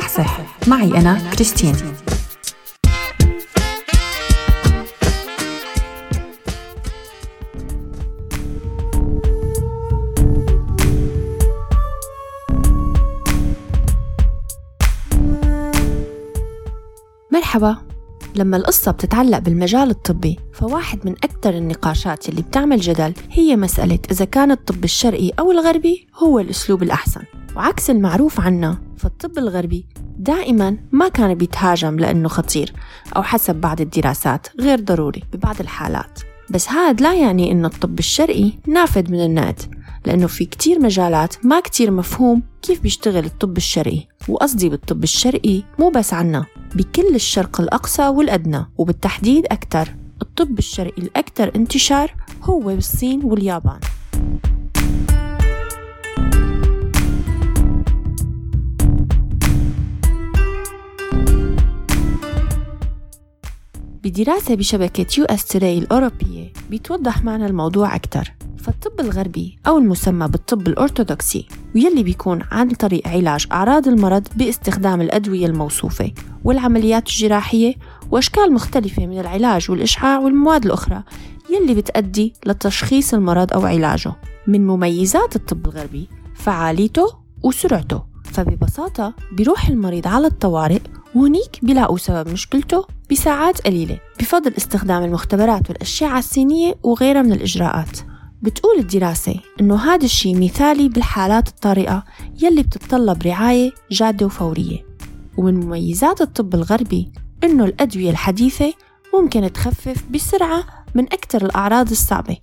صحصح. معي أنا كريستين. مرحبا. لما القصة بتتعلق بالمجال الطبي فواحد من أكثر النقاشات اللي بتعمل جدل هي مسألة إذا كان الطب الشرقي أو الغربي هو الأسلوب الأحسن وعكس المعروف عنا. فالطب الغربي دائما ما كان بيتهاجم لأنه خطير أو حسب بعض الدراسات غير ضروري ببعض الحالات. بس هاد لا يعني إنه الطب الشرقي نافذ من النقد لأنه في كتير مجالات ما كتير مفهوم كيف بيشتغل الطب الشرقي. وقصدي بالطب الشرقي مو بس عنا بكل الشرق الأقصى والأدنى. وبالتحديد أكثر الطب الشرقي الأكثر انتشار هو بالصين واليابان. بدراسة بشبكة يو إس الأوروبية بيتوضح معنا الموضوع أكثر. فالطب الغربي أو المسمى بالطب الأرثوذكسي ويلي بيكون عن طريق علاج أعراض المرض باستخدام الأدوية الموصوفة والعمليات الجراحية وأشكال مختلفة من العلاج والإشعاع والمواد الأخرى يلي بتأدي لتشخيص المرض أو علاجه. من مميزات الطب الغربي فعاليته وسرعته. فببساطة بيروح المريض على الطوارئ وهنيك بيلاقوا سبب مشكلته بساعات قليلة بفضل استخدام المختبرات والأشعة السينية وغيرها من الإجراءات. بتقول الدراسة إنه هذا الشيء مثالي بالحالات الطارئة يلي بتتطلب رعاية جادة وفورية. ومن مميزات الطب الغربي إنه الأدوية الحديثة ممكن تخفف بسرعة من أكثر الأعراض الصعبة.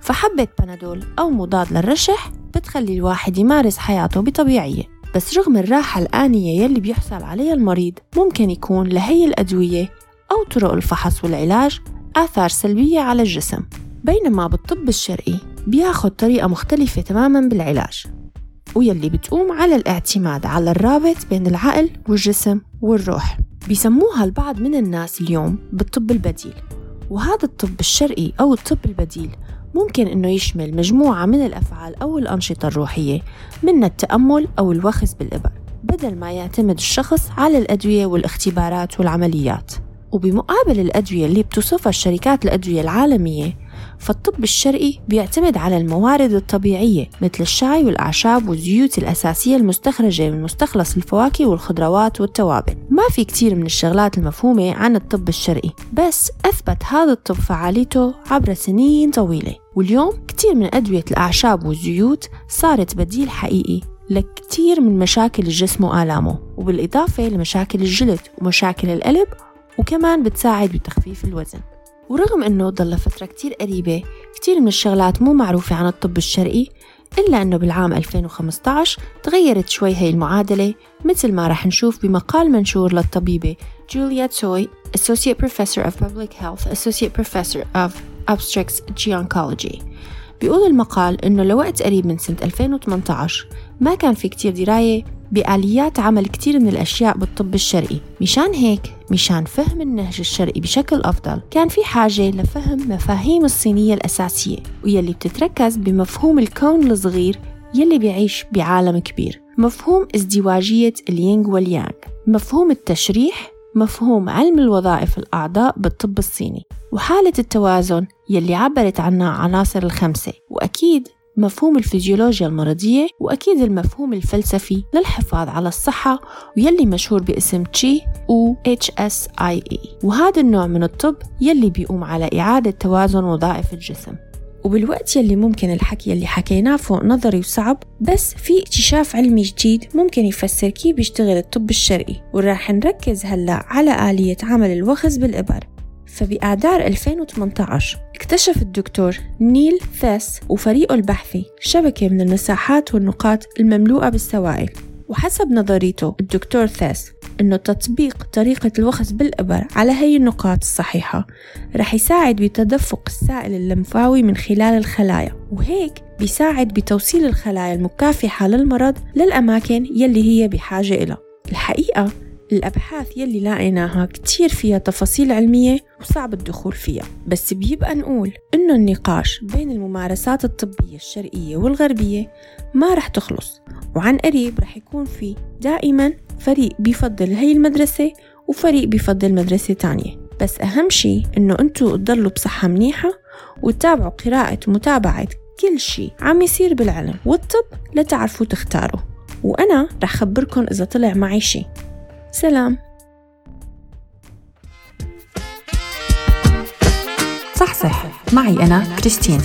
فحبة بنادول أو مضاد للرشح بتخلي الواحد يمارس حياته بطبيعية. بس رغم الراحة الآنية يلي بيحصل عليها المريض ممكن يكون لهي الأدوية أو طرق الفحص والعلاج آثار سلبية على الجسم. بينما بالطب الشرقي بياخد طريقة مختلفة تماما بالعلاج ويلي بتقوم على الاعتماد على الرابط بين العقل والجسم والروح. بيسموها البعض من الناس اليوم بالطب البديل وهذا الطب الشرقي أو الطب البديل ممكن إنه يشمل مجموعة من الأفعال أو الأنشطة الروحية من التأمل أو الوخز بالإبر بدل ما يعتمد الشخص على الأدوية والاختبارات والعمليات. وبمقابل الأدوية اللي بتوصفها الشركات الأدوية العالمية فالطب الشرقي بيعتمد على الموارد الطبيعية مثل الشاي والأعشاب والزيوت الأساسية المستخرجة من مستخلص الفواكه والخضروات والتوابل. ما في كتير من الشغلات المفهومة عن الطب الشرقي بس أثبت هذا الطب فعاليته عبر سنين طويلة. واليوم كتير من أدوية الأعشاب والزيوت صارت بديل حقيقي لكتير من مشاكل الجسم وآلامه وبالإضافة لمشاكل الجلد ومشاكل القلب وكمان بتساعد بتخفيف الوزن. ورغم أنه ضل فترة كتير قريبة كتير من الشغلات مو معروفة عن الطب الشرقي إلا أنه بالعام 2015 تغيرت شوي هي المعادلة مثل ما رح نشوف بمقال منشور للطبيبة جوليا توي Associate Professor of Public Health Associate Professor of Obstetrics Gynecology بيقول المقال إنه لوقت قريب من سنة 2018 ما كان في كتير دراية بآليات عمل كتير من الأشياء بالطب الشرقي. مشان هيك مشان فهم النهج الشرقي بشكل أفضل كان في حاجة لفهم مفاهيم الصينية الأساسية ويلي بتتركز بمفهوم الكون الصغير يلي بيعيش بعالم كبير. مفهوم ازدواجية اليانغ واليانغ. مفهوم التشريح. مفهوم علم الوظائف الأعضاء بالطب الصيني. وحالة التوازن يلي عبرت عنها عناصر الخمسة. وأكيد مفهوم الفيزيولوجيا المرضية وأكيد المفهوم الفلسفي للحفاظ على الصحة ويلي مشهور باسم تشي و HSIE وهذا النوع من الطب يلي بيقوم على إعادة توازن وظائف الجسم. وبالوقت يلي ممكن الحكي يلي حكيناه فوق نظري وصعب بس في اكتشاف علمي جديد ممكن يفسر كيف بيشتغل الطب الشرقي. وراح نركز هلأ على آلية عمل الوخز بالإبر. فبآذار 2018 اكتشف الدكتور نيل ثاس وفريقه البحثي شبكة من المساحات والنقاط المملوءة بالسوائل. وحسب نظريته الدكتور ثاس إنه تطبيق طريقة الوخز بالإبر على هي النقاط الصحيحة رح يساعد بتدفق السائل اللمفاوي من خلال الخلايا وهيك بيساعد بتوصيل الخلايا المكافحة للمرض للأماكن يلي هي بحاجة إلها. الحقيقة الأبحاث يلي لاقيناها كتير فيها تفاصيل علمية وصعب الدخول فيها بس بيبقى نقول إنه النقاش بين الممارسات الطبية الشرقية والغربية ما رح تخلص وعن قريب رح يكون في دائما فريق بيفضل هي المدرسة وفريق بيفضل مدرسة تانية. بس أهم شي إنه أنتوا تضلوا بصحة منيحة وتتابعوا قراءة متابعة كل شي عم يصير بالعلم والطب لتعرفوا تختاروا. وأنا رح خبركن إذا طلع معي شي. سلام. صح صح معي أنا كريستين.